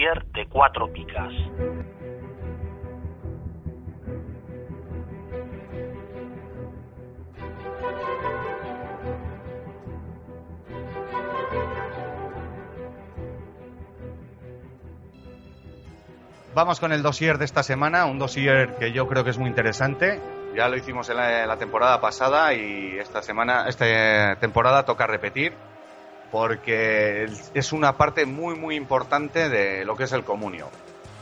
dossier de cuatro picas. Vamos con el dossier de esta semana, un dossier que yo creo que es muy interesante. Ya lo hicimos en la, en la temporada pasada y esta semana, esta temporada toca repetir porque es una parte muy muy importante de lo que es el comunio,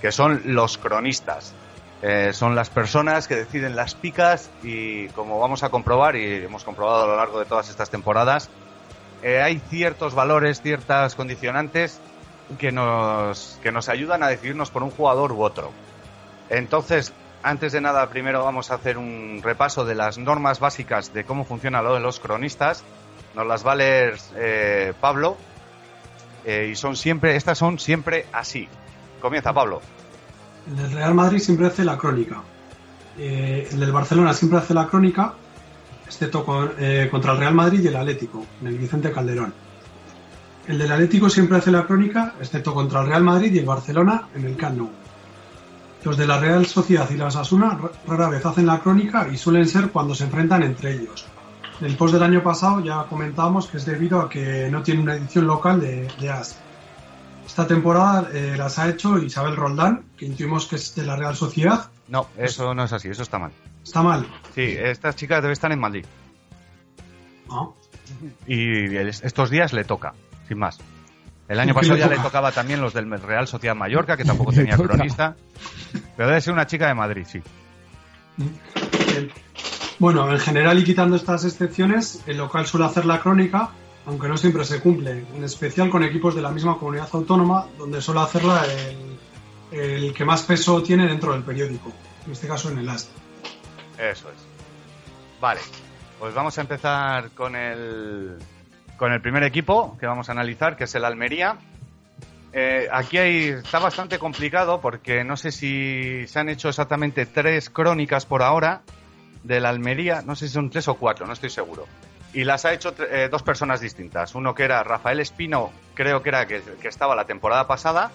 que son los cronistas. Eh, son las personas que deciden las picas y como vamos a comprobar y hemos comprobado a lo largo de todas estas temporadas, eh, hay ciertos valores, ciertas condicionantes que nos, que nos ayudan a decidirnos por un jugador u otro. Entonces, antes de nada, primero vamos a hacer un repaso de las normas básicas de cómo funciona lo de los cronistas. Nos las va eh, Pablo. Eh, y son siempre, estas son siempre así. Comienza, Pablo. El del Real Madrid siempre hace la crónica. Eh, el del Barcelona siempre hace la crónica, excepto con- contra el Real Madrid y el Atlético, en el Vicente Calderón. El del Atlético siempre hace la crónica, excepto contra el Real Madrid y el Barcelona en el Camp Nou. Los de la Real Sociedad y la Asuna rara vez hacen la crónica y suelen ser cuando se enfrentan entre ellos. El post del año pasado ya comentábamos que es debido a que no tiene una edición local de, de AS. Esta temporada eh, las ha hecho Isabel Roldán, que intuimos que es de la Real Sociedad. No, eso no es así, eso está mal. Está mal. Sí, estas chicas deben estar en Madrid. ¿no? Y el- estos días le toca, sin más. El año ¿Qué pasado le ya le toca? tocaba también los del Real Sociedad Mallorca, que tampoco tenía toca. cronista. Pero debe ser una chica de Madrid, sí. El- Bueno, en general y quitando estas excepciones, el local suele hacer la crónica, aunque no siempre se cumple, en especial con equipos de la misma comunidad autónoma, donde suele hacerla el, el que más peso tiene dentro del periódico, en este caso en el AS. Eso es. Vale, pues vamos a empezar con el, con el primer equipo que vamos a analizar, que es el Almería. Eh, aquí hay, está bastante complicado porque no sé si se han hecho exactamente tres crónicas por ahora del Almería, no sé si son tres o cuatro, no estoy seguro. Y las ha hecho eh, dos personas distintas. Uno que era Rafael Espino, creo que era que, que estaba la temporada pasada,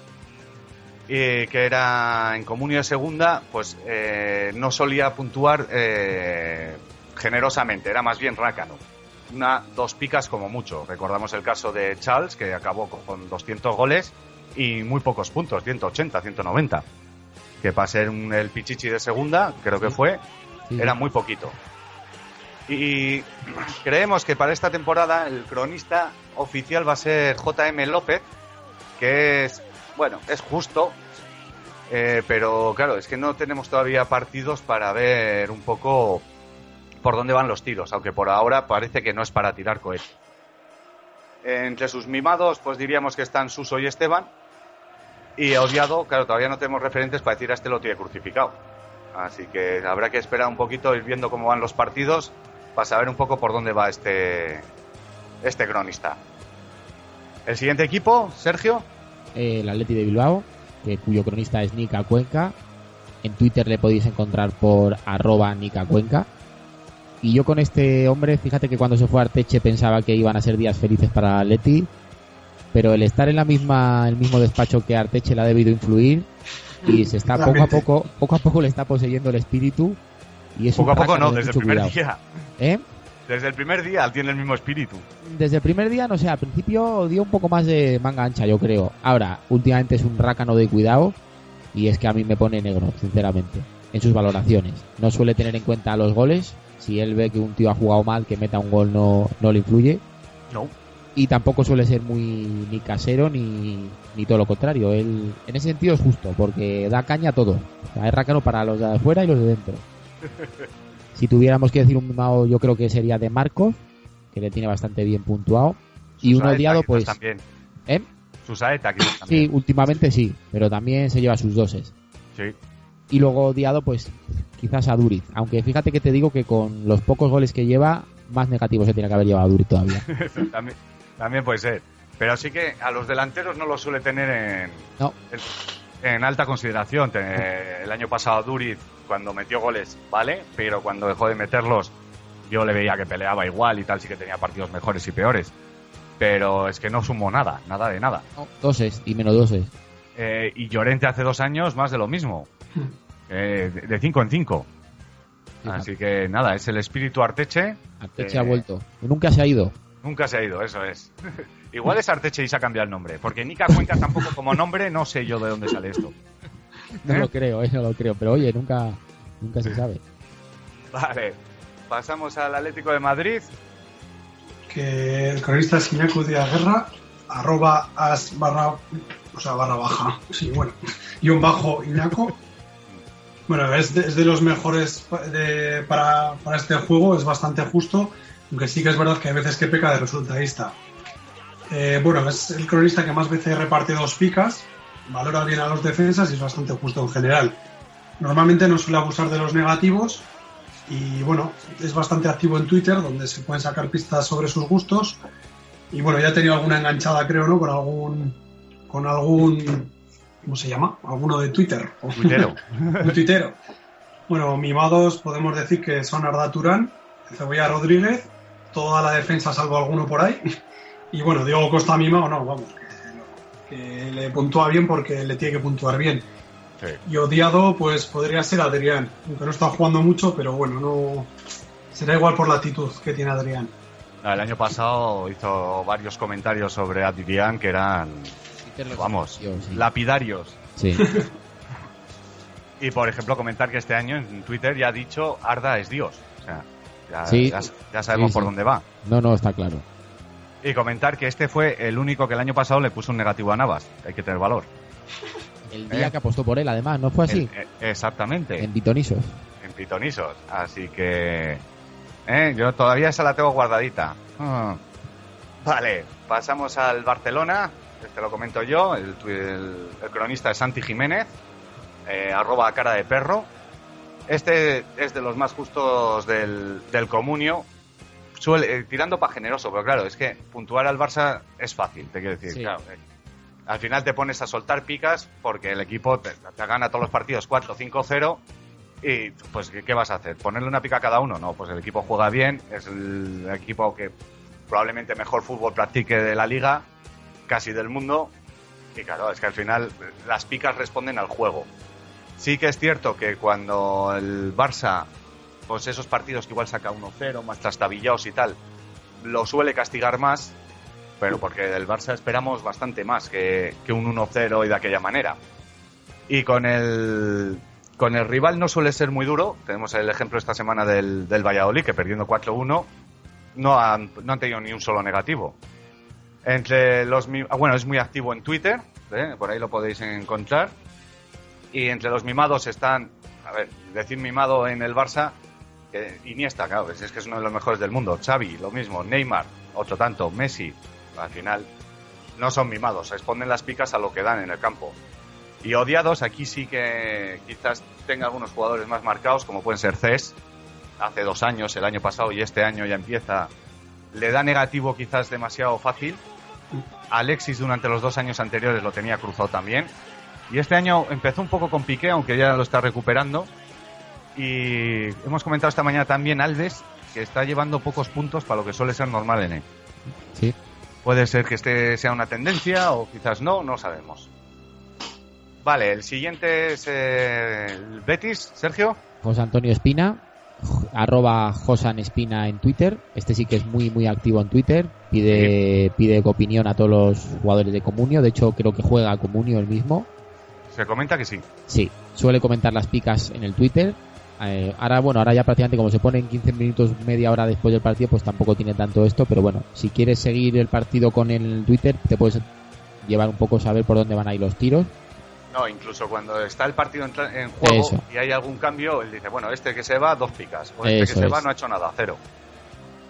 y que era en Comunio de Segunda, pues eh, no solía puntuar eh, generosamente, era más bien rácano. Una, dos picas como mucho. Recordamos el caso de Charles, que acabó con- con 200 goles y muy pocos puntos, 180, 190. Que para ser un- el Pichichi de segunda, creo que fue, Era muy poquito. Y creemos que para esta temporada el cronista oficial va a ser JM López, que es, bueno, es justo, eh, pero claro, es que no tenemos todavía partidos para ver un poco por dónde van los tiros, aunque por ahora parece que no es para tirar cohetes. Entre sus mimados, pues diríamos que están Suso y Esteban. Y odiado, claro, todavía no tenemos referentes para decir a este lo tiene crucificado. Así que habrá que esperar un poquito, ir viendo cómo van los partidos, para saber un poco por dónde va este, este cronista. El siguiente equipo, Sergio. El Atleti de Bilbao, que, cuyo cronista es Nica Cuenca. En Twitter le podéis encontrar por arroba Nica Cuenca. Y yo con este hombre, fíjate que cuando se fue a Arteche pensaba que iban a ser días felices para Atleti, pero el estar en la misma, el mismo despacho que Arteche le ha debido influir y se está poco a poco, poco a poco le está poseyendo el espíritu y es Poco a poco no, de desde el primer cuidado. día. ¿Eh? Desde el primer día tiene el mismo espíritu. Desde el primer día, no sé, al principio dio un poco más de manga ancha, yo creo. Ahora, últimamente es un rácano de cuidado y es que a mí me pone negro, sinceramente, en sus valoraciones. No suele tener en cuenta los goles. Si él ve que un tío ha jugado mal, que meta un gol no, no le influye. No. Y tampoco suele ser muy ni casero ni, ni todo lo contrario. Él, en ese sentido es justo, porque da caña a todo. O sea, es rácano para los de afuera y los de dentro. Si tuviéramos que decir un mimado, yo creo que sería de Marcos, que le tiene bastante bien puntuado. Y un Susaeta, odiado, quizás pues. También. ¿Eh? Susaeta, quizás Sí, también. últimamente sí, pero también se lleva sus doses. Sí. Y luego odiado, pues quizás a Duriz. Aunque fíjate que te digo que con los pocos goles que lleva, más negativo se tiene que haber llevado a Duriz todavía. también, también puede ser. Pero sí que a los delanteros no los suele tener en, No. en, en alta consideración. El año pasado Duriz, cuando metió goles, vale, pero cuando dejó de meterlos, yo le veía que peleaba igual y tal, sí que tenía partidos mejores y peores. Pero es que no sumó nada, nada de nada. No, doses y menos doses. Eh, y Llorente hace dos años más de lo mismo. Eh, de 5 en 5. Así que nada, es el espíritu Arteche. Arteche ha vuelto. Nunca se ha ido. Nunca se ha ido, eso es. Igual es Arteche y se ha cambiado el nombre. Porque Nica Cuenca tampoco como nombre, no sé yo de dónde sale esto. No lo creo, eh, no lo creo. Pero oye, nunca, nunca se sabe. Vale. Pasamos al Atlético de Madrid. Que el cronista es Iñaku Díaz Guerra, arroba as barra, o sea, barra baja, sí, bueno, y un bajo Iñaco. Bueno, es de, es de los mejores de, para, para, este juego, es bastante justo, aunque sí que es verdad que hay veces que peca de resultadista. Eh, bueno, es el cronista que más veces reparte dos picas, valora bien a los defensas y es bastante justo en general. Normalmente no suele abusar de los negativos y bueno, es bastante activo en Twitter donde se pueden sacar pistas sobre sus gustos y bueno, ya ha tenido alguna enganchada creo, ¿no? Con algún con algún ¿cómo se llama? Alguno de Twitter. Tuitero. Un tuitero. Bueno, mimados podemos decir que son Arda Turán, Cebolla Rodríguez, toda la defensa salvo alguno por ahí. Y bueno, Diego Costa mima o no, vamos, que, que, le puntúa bien porque le tiene que puntuar bien. Sí. Y odiado, pues podría ser Adrián, aunque no está jugando mucho, pero bueno, no será igual por la actitud que tiene Adrián. El año pasado hizo varios comentarios sobre Adrián que eran, vamos, sí. lapidarios. Sí. Y por ejemplo, comentar que este año en Twitter ya ha dicho Arda es Dios. O sea, ya, Sí. ya- ya sabemos Sí, por sí. dónde va. No, no, está claro. Y comentar que este fue el único que el año pasado le puso un negativo a Navas. Hay que tener valor. El día Eh. que apostó por él, además, ¿no fue así? El- eh, exactamente. En Bitonisos. en pitonisos. Así que. ¿eh? Yo todavía esa la tengo guardadita. Ah. Vale, pasamos al Barcelona. Este lo comento yo. El- el cronista es Santi Jiménez. eh, arroba cara de perro. Este es de los más justos del, del comunio. Suele, eh, tirando para generoso, pero claro, es que puntuar al Barça es fácil, te quiero decir. Sí. claro, eh. al final te pones a soltar picas porque el equipo te, te gana todos los partidos 4-5-0 y pues ¿qué, qué vas a hacer? ¿Ponerle una pica a cada uno? No, pues el equipo juega bien, es el equipo que probablemente mejor fútbol practique de la liga, casi del mundo, y claro, es que al final las picas responden al juego. Sí que es cierto que cuando el Barça, pues esos partidos que igual saca 1-0, más trastabillados y tal, lo suele castigar más, pero porque del Barça esperamos bastante más que, que un 1-0 y de aquella manera. Y con el, con el rival no suele ser muy duro. Tenemos el ejemplo esta semana del, del Valladolid, que perdiendo 4-1 no han, no tenido ni un solo negativo. Entre los ah, bueno, es muy activo en Twitter, ¿eh? por ahí lo podéis encontrar. Y entre los mimados están, a ver, decir mimado en el Barça, Iniesta, claro, es que es uno de los mejores del mundo. Xavi, lo mismo. Neymar, otro tanto. Messi, al final no son mimados, responden las picas a lo que dan en el campo. Y odiados, aquí sí que quizás tenga algunos jugadores más marcados, como pueden ser Cés, hace dos años, el año pasado y este año ya empieza. Le da negativo quizás demasiado fácil. Alexis durante los dos años anteriores lo tenía cruzado también. Y este año empezó un poco con Piqué, aunque ya lo está recuperando. Y hemos comentado esta mañana también Alves, que está llevando pocos puntos para lo que suele ser normal en él. Sí. Puede ser que este sea una tendencia o quizás no, no sabemos. Vale, el siguiente es eh, el Betis, Sergio. José Antonio Espina, arroba Josan Espina en Twitter. Este sí que es muy, muy activo en Twitter. Pide, pide opinión a todos los jugadores de Comunio. De hecho, creo que juega Comunio el mismo. Se comenta que sí. Sí, suele comentar las picas en el Twitter. Eh, ahora, bueno, ahora ya prácticamente como se pone en 15 minutos, media hora después del partido, pues tampoco tiene tanto esto. Pero bueno, si quieres seguir el partido con el Twitter, te puedes llevar un poco, saber por dónde van a ir los tiros. No, incluso cuando está el partido en, juego Eso. y hay algún cambio, él dice, bueno, este que se va, dos picas. O este Eso que se va, no ha hecho nada, cero.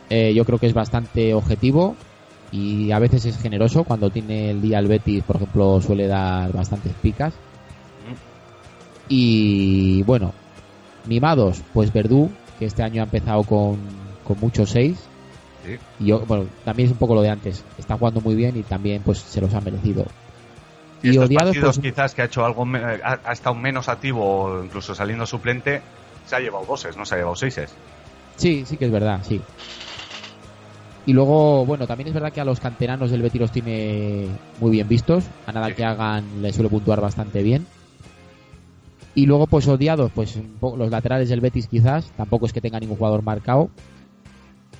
Eh, yo creo que es bastante objetivo y a veces es generoso. Cuando tiene el día el Betis, por ejemplo, suele dar bastantes picas. Y bueno, mimados, pues Verdú, que este año ha empezado con, con muchos seis. Sí. Y yo, bueno, también es un poco lo de antes. Está jugando muy bien y también pues se los ha merecido. Y Y estos odiados, partidos pues, quizás que ha hecho algo, ha, ha estado menos activo incluso saliendo suplente, se ha llevado doses, no se ha llevado seises. sí, sí que es verdad, sí. Y luego, bueno, también es verdad que a los canteranos del Betis los tiene muy bien vistos. A nada Sí. que hagan le suele puntuar bastante bien. Y luego, pues odiados, pues los laterales del Betis quizás. Tampoco es que tenga ningún jugador marcado.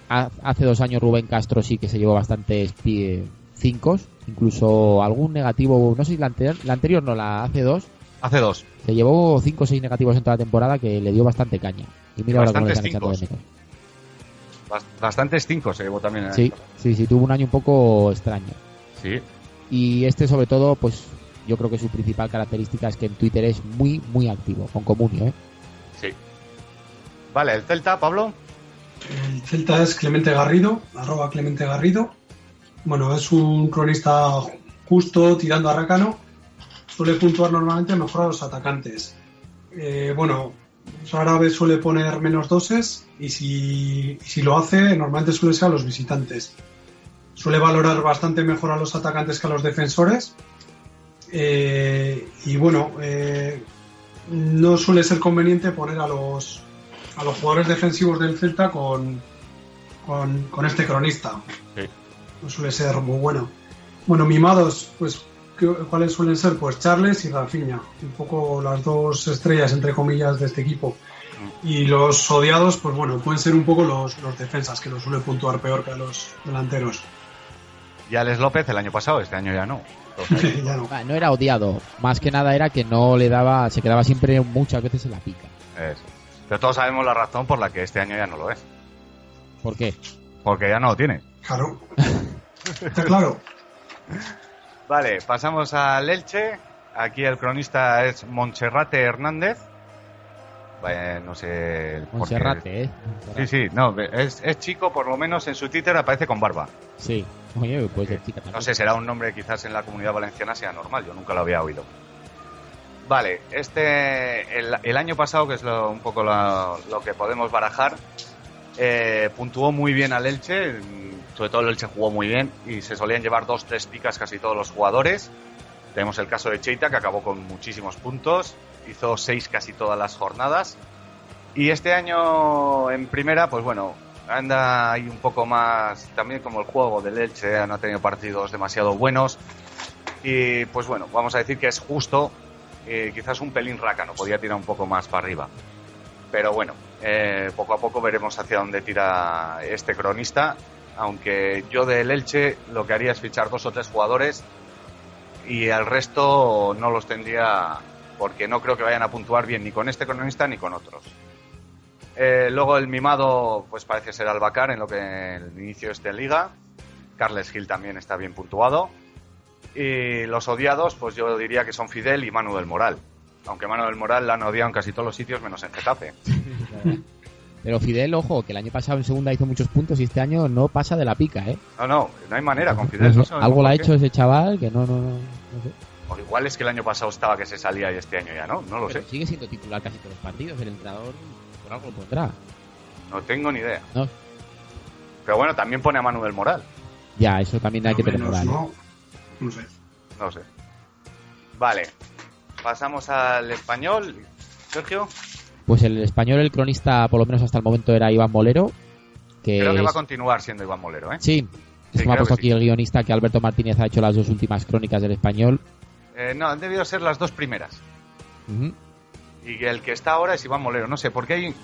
Ha- Hace dos años Rubén Castro sí que se llevó bastantes pie- cinco, incluso algún negativo, no sé si la anterior, la anterior no, la hace dos, Hace dos. se llevó cinco o seis negativos en toda la temporada que le dio bastante caña. Y mira ahora cómo le están echando de menos. Bast- Bastantes cinco se llevó también. ¿eh? Sí, sí, sí, tuvo un año un poco extraño. Sí. Y este sobre todo, pues yo creo que su principal característica es que en Twitter es muy, muy activo, con Comunio, ¿eh? Sí. Vale, el Celta, Pablo. El Celta es Clemente Garrido, arroba Clemente Garrido. Bueno, es un cronista justo, tirando a Rácano. Suele puntuar normalmente mejor a los atacantes. Eh, bueno, rara vez suele poner menos doses y si, y si lo hace, normalmente suele ser a los visitantes. Suele valorar bastante mejor a los atacantes que a los defensores. Eh, y bueno, eh, no suele ser conveniente poner a los, a los jugadores defensivos del Celta con, con, con este cronista. Sí. No suele ser muy bueno. Bueno, mimados, pues, ¿qué- ¿cuáles suelen ser? Pues Charles y Rafinha, un poco las dos estrellas, entre comillas, de este equipo. Y los odiados, pues bueno, pueden ser un poco los, los defensas, que los suele puntuar peor que a los delanteros. Y Alex López el año pasado, este año ya no. Entonces, ya no. No era odiado, más que nada era que no le daba, se quedaba siempre muchas veces en la pica. eso. Pero todos sabemos la razón por la que este año ya no lo es. ¿Por qué? Porque ya no lo tiene. Claro. Está claro. Vale, pasamos al Elche. Aquí el cronista es Montserrate Hernández. No sé. Monserrate, ¿eh? Sí, sí, no, es, es chico, por lo menos en su Twitter aparece con barba. Sí. Oye, pues de chica también. No sé, será un nombre quizás en la comunidad valenciana sea normal, yo nunca lo había oído. Vale, este, el, el año pasado, que es lo- un poco lo, lo que podemos barajar, eh, puntuó muy bien al Elche, sobre todo el Elche jugó muy bien y se solían llevar dos, tres picas casi todos los jugadores. Tenemos el caso de Cheita, que acabó con muchísimos puntos, hizo seis casi todas las jornadas. Y este año en primera, pues bueno, anda ahí un poco más, también como el juego del Elche, eh, no ha tenido partidos demasiado buenos. Y pues bueno, vamos a decir que es justo, eh, quizás un pelín rácano, podía tirar un poco más para arriba. Pero bueno, eh, poco a poco veremos hacia dónde tira este cronista. Aunque yo del Elche lo que haría es fichar dos o tres jugadores y al resto no los tendría porque no creo que vayan a puntuar bien ni con este cronista ni con otros. Eh, luego el mimado, pues parece ser Albacar en lo que el inicio de esta liga. Carles Gil también está bien puntuado. Y los odiados, pues yo diría que son Fidel y Manu del Moral. Aunque Manu del Moral la han odiado en casi todos los sitios menos en Getafe. Pero Fidel, ojo, que el año pasado en segunda hizo muchos puntos y este año no pasa de la pica, ¿eh? No, no, no hay manera con Fidel. No sé, algo le ha hecho ese chaval que no, no, no, no sé. O igual es que el año pasado estaba que se salía y este año ya no, no lo Pero sé. sigue siendo titular casi todos los partidos. El entrenador por algo lo pondrá. No tengo ni idea. No. Pero bueno, también pone a Manu del Moral. Ya, eso también hay que tener moral. ¿no? No sé. No sé. Vale. Pasamos al español. Sergio, Pues el español, el cronista, por lo menos hasta el momento, era Iván Molero. Que creo que va a continuar siendo Iván Molero, ¿eh? Sí, es Sí, que me ha puesto aquí el guionista que Alberto Martínez ha hecho las dos últimas crónicas del español. Eh, no, han debido ser las dos primeras. Y el que está ahora es Iván Molero. No sé, porque hay.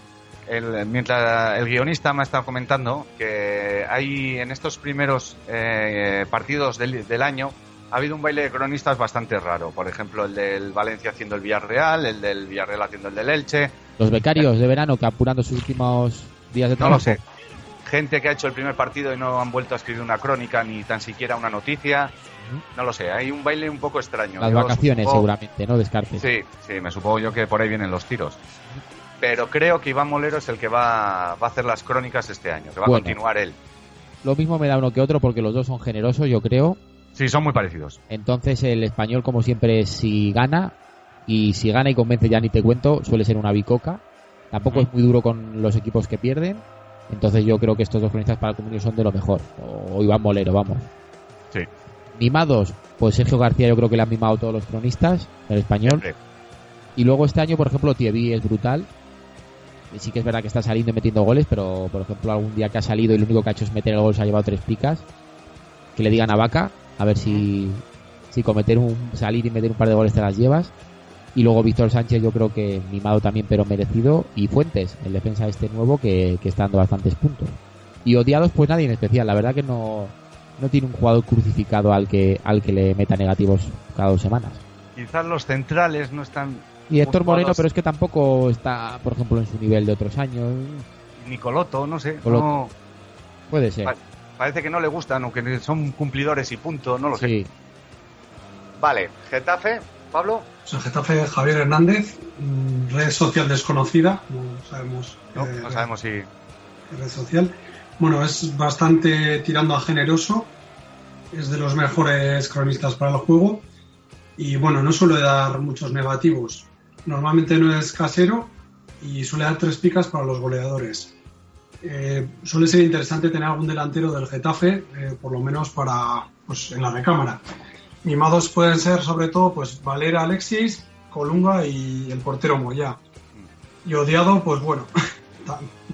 El, mientras el guionista me ha estado comentando que hay en estos primeros eh, partidos del, del año ha habido un baile de cronistas bastante raro. Por ejemplo, el del Valencia haciendo el Villarreal, el del Villarreal haciendo el del Elche. Los becarios de verano que apurando sus últimos días de No trabajo. lo sé. Gente que ha hecho el primer partido y no han vuelto a escribir una crónica ni tan siquiera una noticia. No lo sé, hay un baile un poco extraño. Las Yo vacaciones, supongo- seguramente, ¿no? Descartes. Sí, sí, me supongo yo que por ahí vienen los tiros. Pero creo que Iván Molero es el que va, va a hacer las crónicas este año, que va Bueno. a continuar él. Lo mismo me da uno que otro porque los dos son generosos, yo creo. Sí, son muy parecidos. Entonces el español, como siempre, si gana, y si gana y convence ya ni te cuento, suele ser una bicoca. Tampoco es muy duro con los equipos que pierden. Entonces yo creo que estos dos cronistas para el comunio son de lo mejor. O Iván Molero, vamos. Sí. Mimados, pues Sergio García yo creo que le han mimado todos los cronistas del español. Siempre. Y luego este año, por ejemplo, Thierry es brutal. sí que es verdad que está saliendo y metiendo goles, pero por ejemplo algún día que ha salido y lo único que ha hecho es meter el gol se ha llevado tres picas, que le digan a Vaca, a ver si, si cometer un salir y meter un par de goles te las llevas. Y luego Víctor Sánchez yo creo que mimado también pero merecido. Y Fuentes, el defensa este nuevo que, que está dando bastantes puntos. Y odiados pues nadie en especial, la verdad que no, no tiene un jugador crucificado al que, al que le meta negativos cada dos semanas. Quizás los centrales no están Y Héctor Moreno, pero es que tampoco está, por ejemplo, en su nivel de otros años. Nicoloto, no sé. Coloto. no- Puede ser. pa- parece que no le gustan o que son cumplidores y punto, no lo sé. Vale, Getafe, Pablo. El Getafe Javier Hernández, mm, red social desconocida, no sabemos, No, eh, no sabemos si. red social. Bueno, es bastante tirando a generoso, es de los mejores cronistas para el juego y bueno, no suele dar muchos negativos. Normalmente no es casero y suele dar tres picas para los goleadores. Eh, suele ser interesante tener algún delantero del Getafe, eh, por lo menos para pues, en la recámara. Mimados pueden ser sobre todo pues Valera Alexis, Colunga y el portero Moya. Y odiado, pues bueno,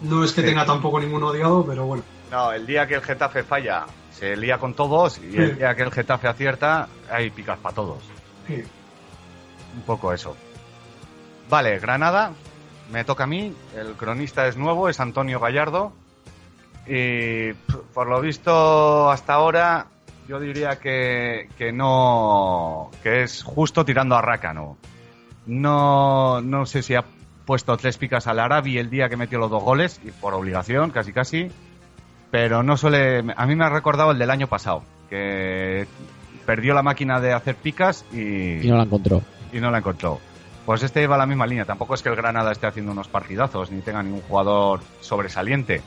no es que Sí. tenga tampoco ningún odiado, pero bueno. No, el día que el Getafe falla, se lía con todos y el Sí. día que el Getafe acierta, hay picas para todos. sí. Un poco eso. Vale, Granada, me toca a mí. El cronista es nuevo, es Antonio Gallardo. Y por lo visto, hasta ahora, yo diría que, que no. que es justo tirando a rácano. No, no sé si ha puesto tres picas al Arabi el día que metió los dos goles, y por obligación, casi casi. Pero no suele. A mí me ha recordado el del año pasado, que perdió la máquina de hacer picas y Y no la encontró. y no la encontró. Pues este va la misma línea. Tampoco es que el Granada esté haciendo unos partidazos ni tenga ningún jugador sobresaliente.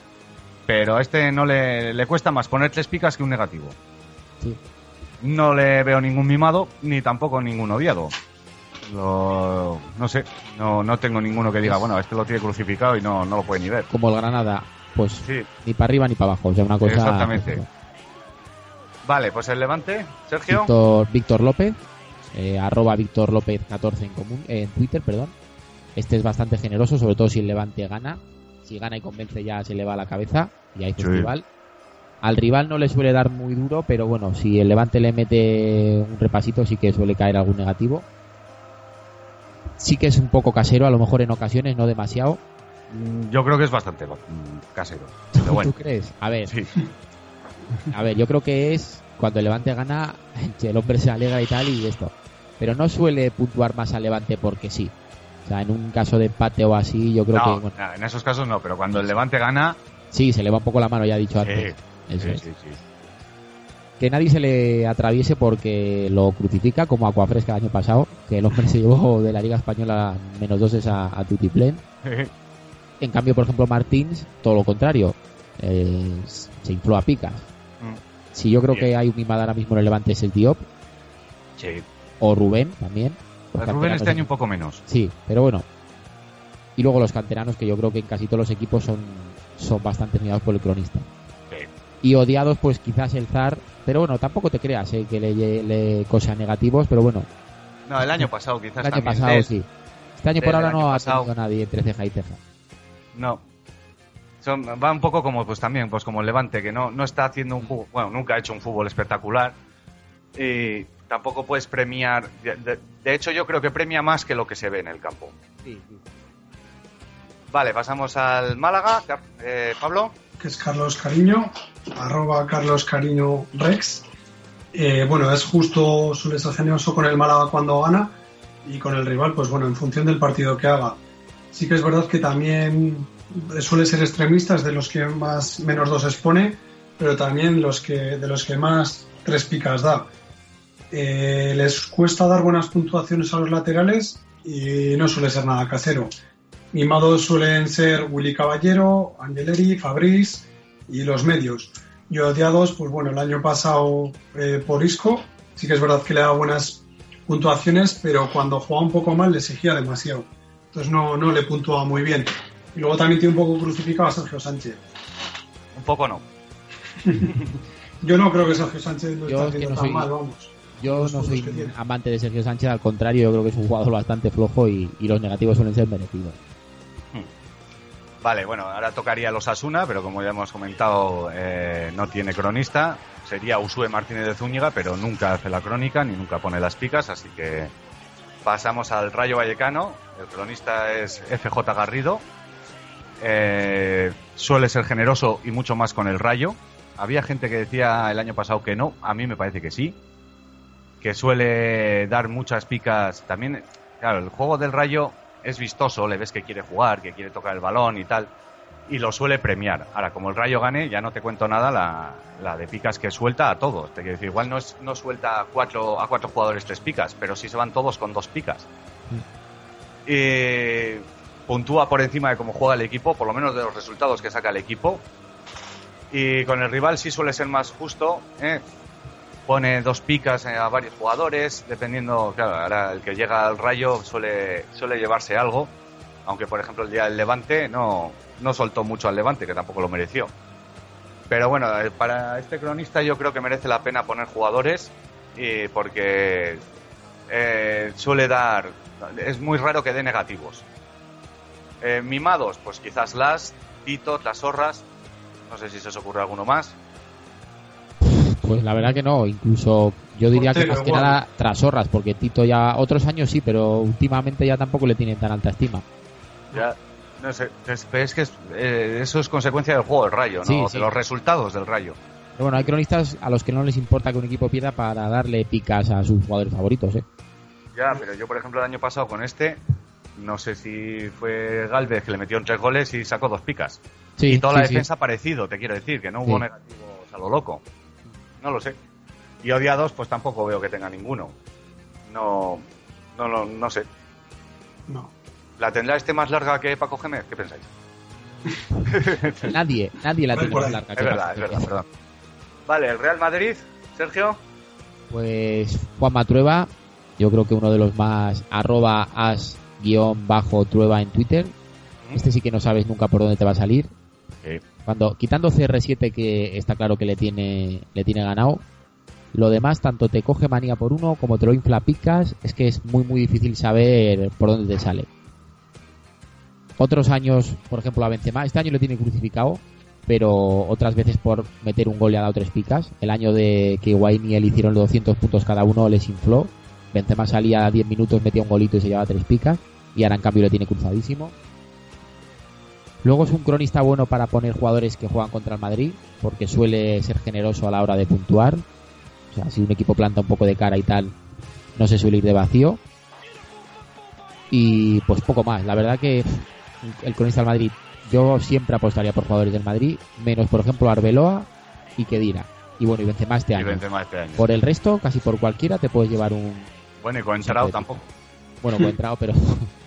Pero a este no le, le cuesta más poner tres picas que un negativo. Sí. No le veo ningún mimado ni tampoco ningún odiado. Lo- no sé, no, no tengo ninguno que diga, bueno, este lo tiene crucificado y no, no lo puede ni ver. Como el Granada, pues Sí, ni para arriba ni para abajo. O sea, una cosa. Exactamente. vale, pues el Levante, Sergio. Víctor, Víctor López, eh, arroba Víctor López 14 en común, eh, en Twitter, perdón. Este es bastante generoso, sobre todo si el Levante gana. Si gana y convence ya se le va a la cabeza y hay Sí. festival. Al rival no le suele dar muy duro, pero bueno, si el Levante le mete un repasito sí que suele caer algún negativo. Sí que es un poco casero, a lo mejor en ocasiones, no demasiado. Mm, Yo creo que es bastante mm, casero. Pero bueno, ¿Tú crees? A ver, sí. A ver, yo creo que es cuando el Levante gana, el hombre se alegra y tal y esto. Pero no suele puntuar más al Levante porque sí. O sea, en un caso de empate o así, yo creo No, que bueno, en esos casos no, pero cuando el Levante gana, sí, se le va un poco la mano, ya he dicho sí, antes. Eso sí, es. sí, sí. Que nadie se le atraviese porque lo crucifica como Acuafresca el año pasado, que el hombre se llevó de la Liga Española menos doses a, a Tutiplen. En cambio, por ejemplo, Martins, todo lo contrario, eh, se infló a picas. Mm, Si yo creo Bien. que hay un mimada ahora mismo en el Levante es el Diop, sí. o Rubén también. Rubén este año un poco menos. Sí, pero bueno. Y luego los canteranos, que yo creo que en casi todos los equipos son, son bastante mimados por el cronista. Sí. Y odiados, pues quizás el Zar. Pero bueno, tampoco te creas eh, que le, le cosas negativos, pero bueno, No, el año pasado quizás el año también. pasado Del- sí. Este año por ahora año no ha tenido nadie entre ceja y ceja. No. Son- va un poco como pues también, pues como el Levante, que no, no está haciendo un fútbol, bueno, nunca ha hecho un fútbol espectacular. Y tampoco puedes premiar. De, de- de hecho, yo creo que premia más que lo que se ve en el campo. Vale, pasamos al Málaga. Eh, Pablo. Que es Carlos Cariño, arroba Carlos Cariño Rex. Eh, bueno, es justo, suele ser generoso con el Málaga cuando gana y con el rival, pues bueno, en función del partido que haga. Sí que es verdad que también suele ser extremista, es de los que más menos dos expone, pero también los que, de los que más tres picas da. Eh, les cuesta dar buenas puntuaciones a los laterales y no suele ser nada casero. Mimados suelen ser Willy Caballero, Angeleri, Fabriz y los medios. Y odiados, pues bueno, el año pasado eh, por Isco, sí que es verdad que le da buenas puntuaciones, pero cuando jugaba un poco mal le exigía demasiado. Entonces no, no le puntuaba muy bien. Y luego también tiene un poco crucificado a Sergio Sánchez. Un poco no. Yo no creo que Sergio Sánchez lo Yo está haciendo no tan soy- mal, vamos. Yo no soy amante de Sergio Sánchez, al contrario, yo creo que es un jugador bastante flojo y, y los negativos suelen ser merecidos. Vale, bueno, ahora tocaría los Asuna, pero como ya hemos comentado, eh, no tiene cronista. Sería Usue Martínez de Zúñiga, pero nunca hace la crónica ni nunca pone las picas, así que pasamos al Rayo Vallecano. El cronista es FJ Garrido. Eh, suele ser generoso y mucho más con el Rayo. Había gente que decía el año pasado que no, a mí me parece que sí. Que suele dar muchas picas. También, claro, el juego del Rayo es vistoso, le ves que quiere jugar, que quiere tocar el balón y tal, y lo suele premiar. Ahora, como el Rayo gane, ya no te cuento nada la, la de picas que suelta a todos. Te quiero decir, igual no, es, no suelta a cuatro, a cuatro jugadores tres picas, pero sí se van todos con dos picas. Eh, puntúa por encima de cómo juega el equipo, por lo menos de los resultados que saca el equipo. Y con el rival sí suele ser más justo. ¿eh? Pone dos picas a varios jugadores, dependiendo, claro, ahora el que llega al rayo suele, suele llevarse algo. Aunque, por ejemplo, el día del Levante no, no soltó mucho al Levante, que tampoco lo mereció. Pero bueno, eh, para este cronista yo creo que merece la pena poner jugadores y porque eh, suele dar. Es muy raro que dé negativos. Eh, mimados, pues quizás las, Tito, las zorras. No sé si se os ocurre alguno más. Pues la verdad que no, incluso yo diría que más que nada Trasorras, porque Tito ya otros años sí, pero últimamente ya tampoco le tienen tan alta estima. Ya, no sé, es, pero es que es, eh, eso es consecuencia del juego del rayo, ¿no? Sí, de los resultados del rayo. Pero bueno, hay cronistas a los que no les importa que un equipo pierda para darle picas a sus jugadores favoritos, ¿eh? Ya, pero yo, por ejemplo, el año pasado con este, no sé si fue Galvez que le metió tres goles y sacó dos picas. Sí, y toda sí, la sí. defensa parecido, te quiero decir, que no hubo Sí. negativos a lo loco. No lo sé. Y odiados, pues tampoco veo que tenga ninguno. No, no, no, no sé. No. ¿La tendrá este más larga que Paco Gémez? ¿Qué pensáis? Nadie, nadie la tiene más larga. Es que verdad, Paco es verdad, perdón. Vale, el Real Madrid, Sergio. Pues Juan Matrueva, yo creo que uno de los más arroba as guion bajo trueba en Twitter. Este sí que no sabes nunca por dónde te va a salir. Sí. Cuando quitando CR7 que está claro que le tiene le tiene ganado, lo demás tanto te coge manía por uno como te lo infla picas, es que es muy muy difícil saber por dónde te sale. Otros años, por ejemplo, a Benzema, este año le tiene crucificado, pero otras veces por meter un gol le ha dado tres picas. El año de que Higuaín y él hicieron los 200 puntos cada uno les infló. Benzema salía a 10 minutos, metía un golito y se llevaba tres picas. Y ahora en cambio le tiene cruzadísimo. Luego es un cronista bueno para poner jugadores que juegan contra el Madrid, porque suele ser generoso a la hora de puntuar. O sea, si un equipo planta un poco de cara y tal, no se suele ir de vacío. Y pues poco más. La verdad que el cronista del Madrid, yo siempre apostaría por jugadores del Madrid, menos por ejemplo Arbeloa y Kedira. Y bueno, y Benzema este Y año. Benzema este año. Por el resto, casi por cualquiera te puedes llevar un, Bueno, y con Entrao tampoco. bueno, buen entrado, pero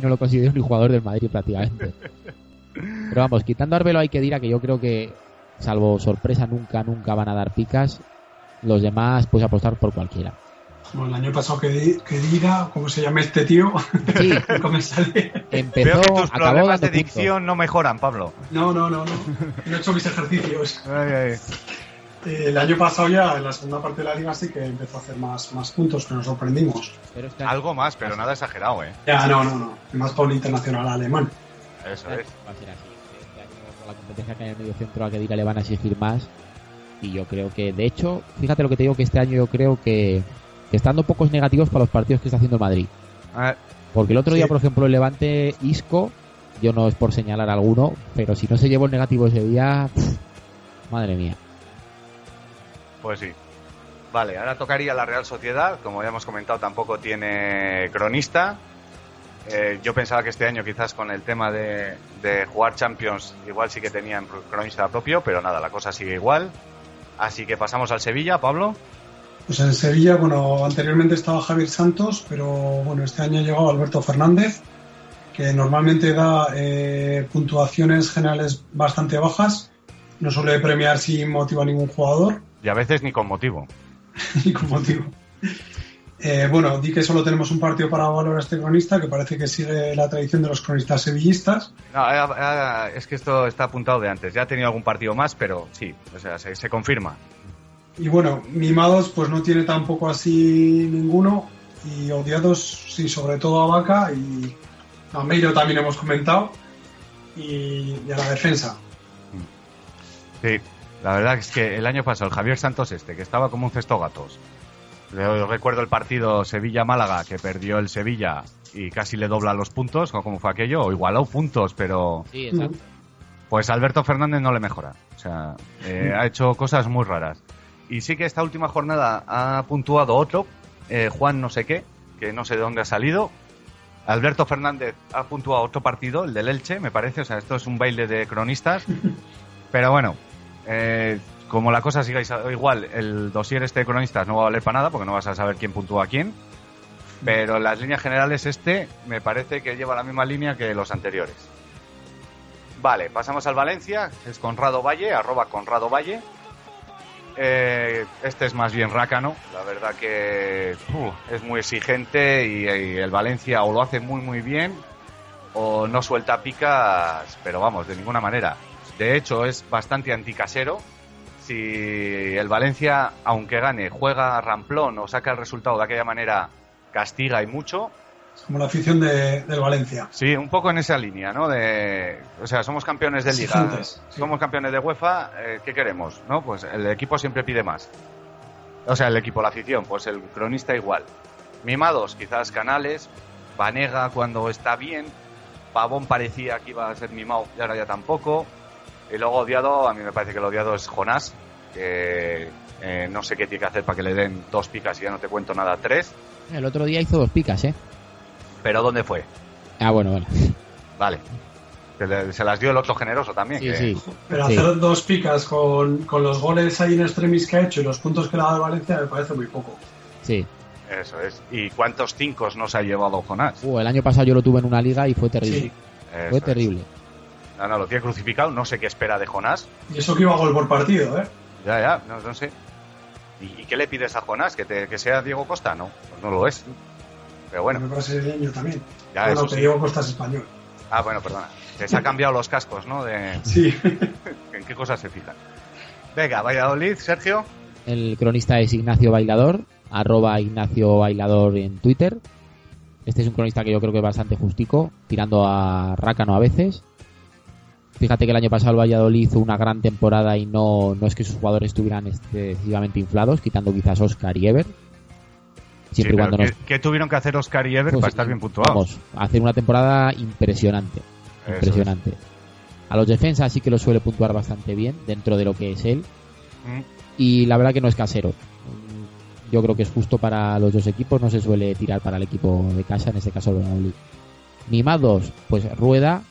no lo considero ni jugador del Madrid prácticamente. Pero vamos, quitando a Arbeloa y Kedira, que yo creo que, salvo sorpresa, nunca, nunca van a dar picas. Los demás puedes apostar por cualquiera. Bueno, el año pasado que, di- que diga, ¿cómo se llama este tío? Sí, empezó, Veo que tus acabó problemas de dicción no mejoran, Pablo. No, no, no, no. No he hecho mis ejercicios. Ay, ay. El año pasado ya, en la segunda parte de la liga, sí que empezó a hacer más, más puntos, que nos sorprendimos. Pero este año Algo más, pero nada exagerado, ¿eh? Ya, no, no, no. Más para un internacional alemán. Eso este es. va a ser así. Este año, con la competencia que hay en el medio centro, a Kedira le van a exigir más. Y yo creo que, de hecho, fíjate lo que te digo, que este año yo creo que, que están dando pocos negativos para los partidos que está haciendo el Madrid. Ah, Porque el otro día, por ejemplo, el Levante Isco, yo no es por señalar alguno, pero si no se llevó el negativo ese día, pff, madre mía. Pues sí. Vale, ahora tocaría la Real Sociedad. Como ya hemos comentado, tampoco tiene cronista. Eh, yo pensaba que este año, quizás con el tema de, jugar Champions, igual sí que tenían cronista propio, pero nada, la cosa sigue igual. Así que pasamos al Sevilla, Pablo. Pues en Sevilla, bueno, anteriormente estaba Javier Santos, pero bueno, este año ha llegado Alberto Fernández, que normalmente da eh, puntuaciones generales bastante bajas. No suele premiar sin motivo a ningún jugador, Y a veces ni con motivo. ni con motivo. Eh, bueno, di que solo tenemos un partido para valorar a este cronista, que parece que sigue la tradición de los cronistas sevillistas. No, eh, eh, es que esto está apuntado de antes. Ya ha tenido algún partido más, pero sí, o sea, se, se confirma. Y bueno, mimados pues no tiene tampoco así ninguno. Y odiados, sí, sobre todo a Vaca y a Meiro también hemos comentado. y, a la defensa. Sí, la verdad es que el año pasado el Javier Santos este, que estaba como un cesto gatos. Yo recuerdo el partido Sevilla-Málaga que perdió el Sevilla y casi le dobla los puntos, o como fue aquello, o igualó puntos, pero... Sí, exacto. Pues Alberto Fernández no le mejora. O sea, eh, ha hecho cosas muy raras. Y sí que esta última jornada ha puntuado otro, eh, Juan no sé qué, que no sé de dónde ha salido. Alberto Fernández ha puntuado otro partido, el del Elche, me parece. O sea, esto es un baile de cronistas. Pero bueno, eh, como la cosa siga igual, el dossier este de cronistas no va a valer para nada porque no vas a saber quién puntúa a quién. Pero en las líneas generales este me parece que lleva la misma línea que los anteriores. Vale, pasamos al Valencia, es Conrado Valle, arroba Conrado Valle. Eh, este es más bien rácano, la verdad que es muy exigente y, el Valencia o lo hace muy muy bien o no suelta picas, pero vamos, de ninguna manera. De hecho, es bastante anticasero. Si el Valencia, aunque gane, juega ramplón o saca el resultado de aquella manera, castiga y mucho, como la afición de, del Valencia. Sí, un poco en esa línea, ¿no? De, o sea, somos campeones de liga, somos campeones de UEFA, eh, ¿qué queremos? ¿No? Pues el equipo siempre pide más. O sea, el equipo, la afición, pues el cronista igual. Mimados, quizás Canales, Vanega cuando está bien, Pavón parecía que iba a ser mimado y ahora ya tampoco. Y luego odiado, a mí me parece que el odiado es Jonás, que eh, no sé qué tiene que hacer para que le den dos picas y ya no te cuento nada, tres. El otro día hizo dos picas, ¿eh? ¿Pero dónde fue? Ah, bueno, bueno. Vale. Se, las dio el otro generoso también. Sí, sí. Pero hacer dos picas con, los goles ahí en extremis que ha hecho y los puntos que le ha dado Valencia me parece muy poco. Sí. Eso es. ¿Y cuántos cinco nos ha llevado Jonás? Uh, el año pasado yo lo tuve en una liga y fue terrible. Sí. Fue terrible. No, no, lo tiene crucificado. No sé qué espera de Jonás. Y eso que iba a gol por partido, ¿eh? Ya, ya, no, sé. ¿Y, qué le pides a Jonás? ¿Que, te, ¿Que sea Diego Costa? No, pues no lo es. Pero bueno. Me brasileño también. Ya, bueno, eso Diego Costa es español. Ah, bueno, perdona. Que se ha cambiado los cascos, ¿no? De... Sí. ¿En qué cosas se fijan? Venga, Valladolid, Sergio. El cronista es Ignacio Bailador, arroba Ignacio Bailador en Twitter. Este es un cronista que yo creo que es bastante justico, tirando a rácano a veces. Fíjate que el año pasado el Valladolid hizo una gran temporada y no, no es que sus jugadores estuvieran excesivamente inflados, quitando quizás Oscar y Ever, Siempre cuando ¿qué, tuvieron que hacer Oscar y Ever pues, para estar bien puntuados? Vamos, hacer una temporada impresionante. impresionante. A los defensas sí que lo suele puntuar bastante bien dentro de lo que es él. Mm. Y la verdad que no es casero. Yo creo que es justo para los dos equipos, no se suele tirar para el equipo de casa, en este caso el Mimados, pues Rueda,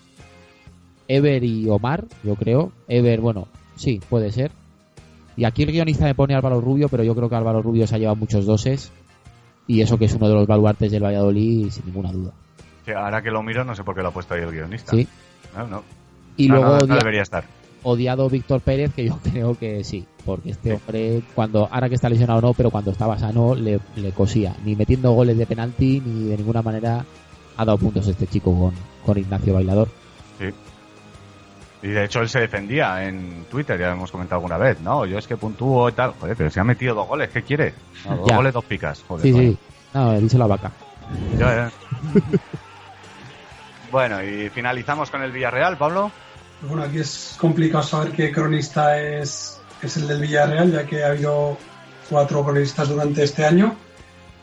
Ever y Omar, yo creo. Ever, bueno, sí, puede ser. Y aquí el guionista me pone Álvaro Rubio, pero yo creo que Álvaro Rubio se ha llevado muchos doses y eso que es uno de los baluartes del Valladolid sin ninguna duda. ahora que lo miro no sé por qué lo ha puesto ahí el guionista. Sí. No, no. Y luego debería estar. Odiado Víctor Pérez, que yo creo que sí, porque este hombre, cuando ahora que está lesionado no, pero cuando estaba sano le, le cosía. Ni metiendo goles de penalti, ni de ninguna manera ha dado puntos este chico con, con Ignacio Bailador. Sí. Y de hecho él se defendía en Twitter, ya hemos comentado alguna vez, ¿no? Yo es que puntúo y tal. Joder, pero se ha metido dos goles, ¿qué quiere? dos goles, dos picas. Joder, sí, sí. No, dice la vaca. Ya, ya. bueno, y finalizamos con el Villarreal, Pablo. Bueno, aquí es complicado saber qué cronista es, es el del Villarreal, ya que ha habido cuatro cronistas durante este año.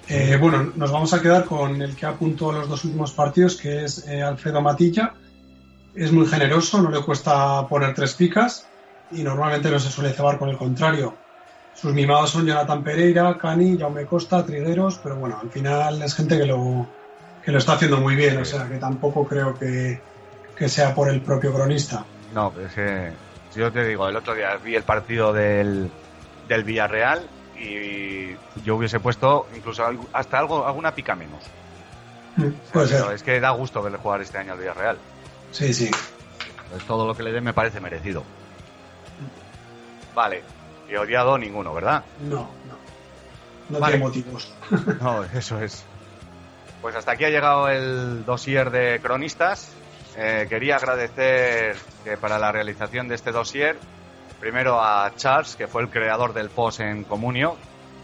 Eh, bueno, nos vamos a quedar con el que ha puntuado los dos últimos partidos, que es eh, Alfredo Matilla es muy generoso, no le cuesta poner tres picas y normalmente no se suele cebar con el contrario. Sus mimados son Jonathan Pereira, Cani, Jaume Costa, Trigueros, pero bueno, al final es gente que lo, que lo está haciendo muy bien, o sea que tampoco creo que, sea por el propio cronista. No, es que yo te digo, el otro día vi el partido del, del Villarreal y yo hubiese puesto incluso hasta algo alguna pica menos. Mm, es que da gusto verle jugar este año al Villarreal. Sí, sí. Pues todo lo que le dé me parece merecido. Vale. Y odiado ninguno, ¿verdad? No, no. No tiene motivos. no, eso es. Pues hasta aquí ha llegado el dossier de cronistas. Eh, quería agradecer que para la realización de este dossier, primero a Charles, que fue el creador del post en Comunio,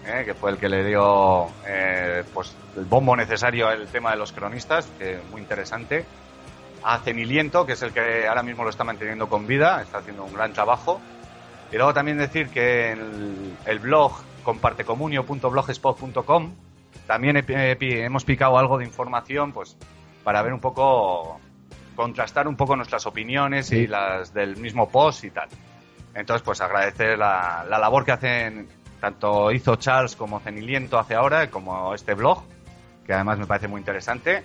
eh, que fue el que le dio eh, pues el bombo necesario al tema de los cronistas, que muy interesante. A Ceniliento, que es el que ahora mismo lo está manteniendo con vida, está haciendo un gran trabajo. Y luego también decir que el, el blog compartecomunio.blogspot.com también hemos picado algo de información pues para ver un poco, contrastar un poco nuestras opiniones y las del mismo post y tal. Entonces, pues agradecer la, la labor que hacen, tanto hizo Charles como Ceniliento hace ahora, como este blog, que además me parece muy interesante.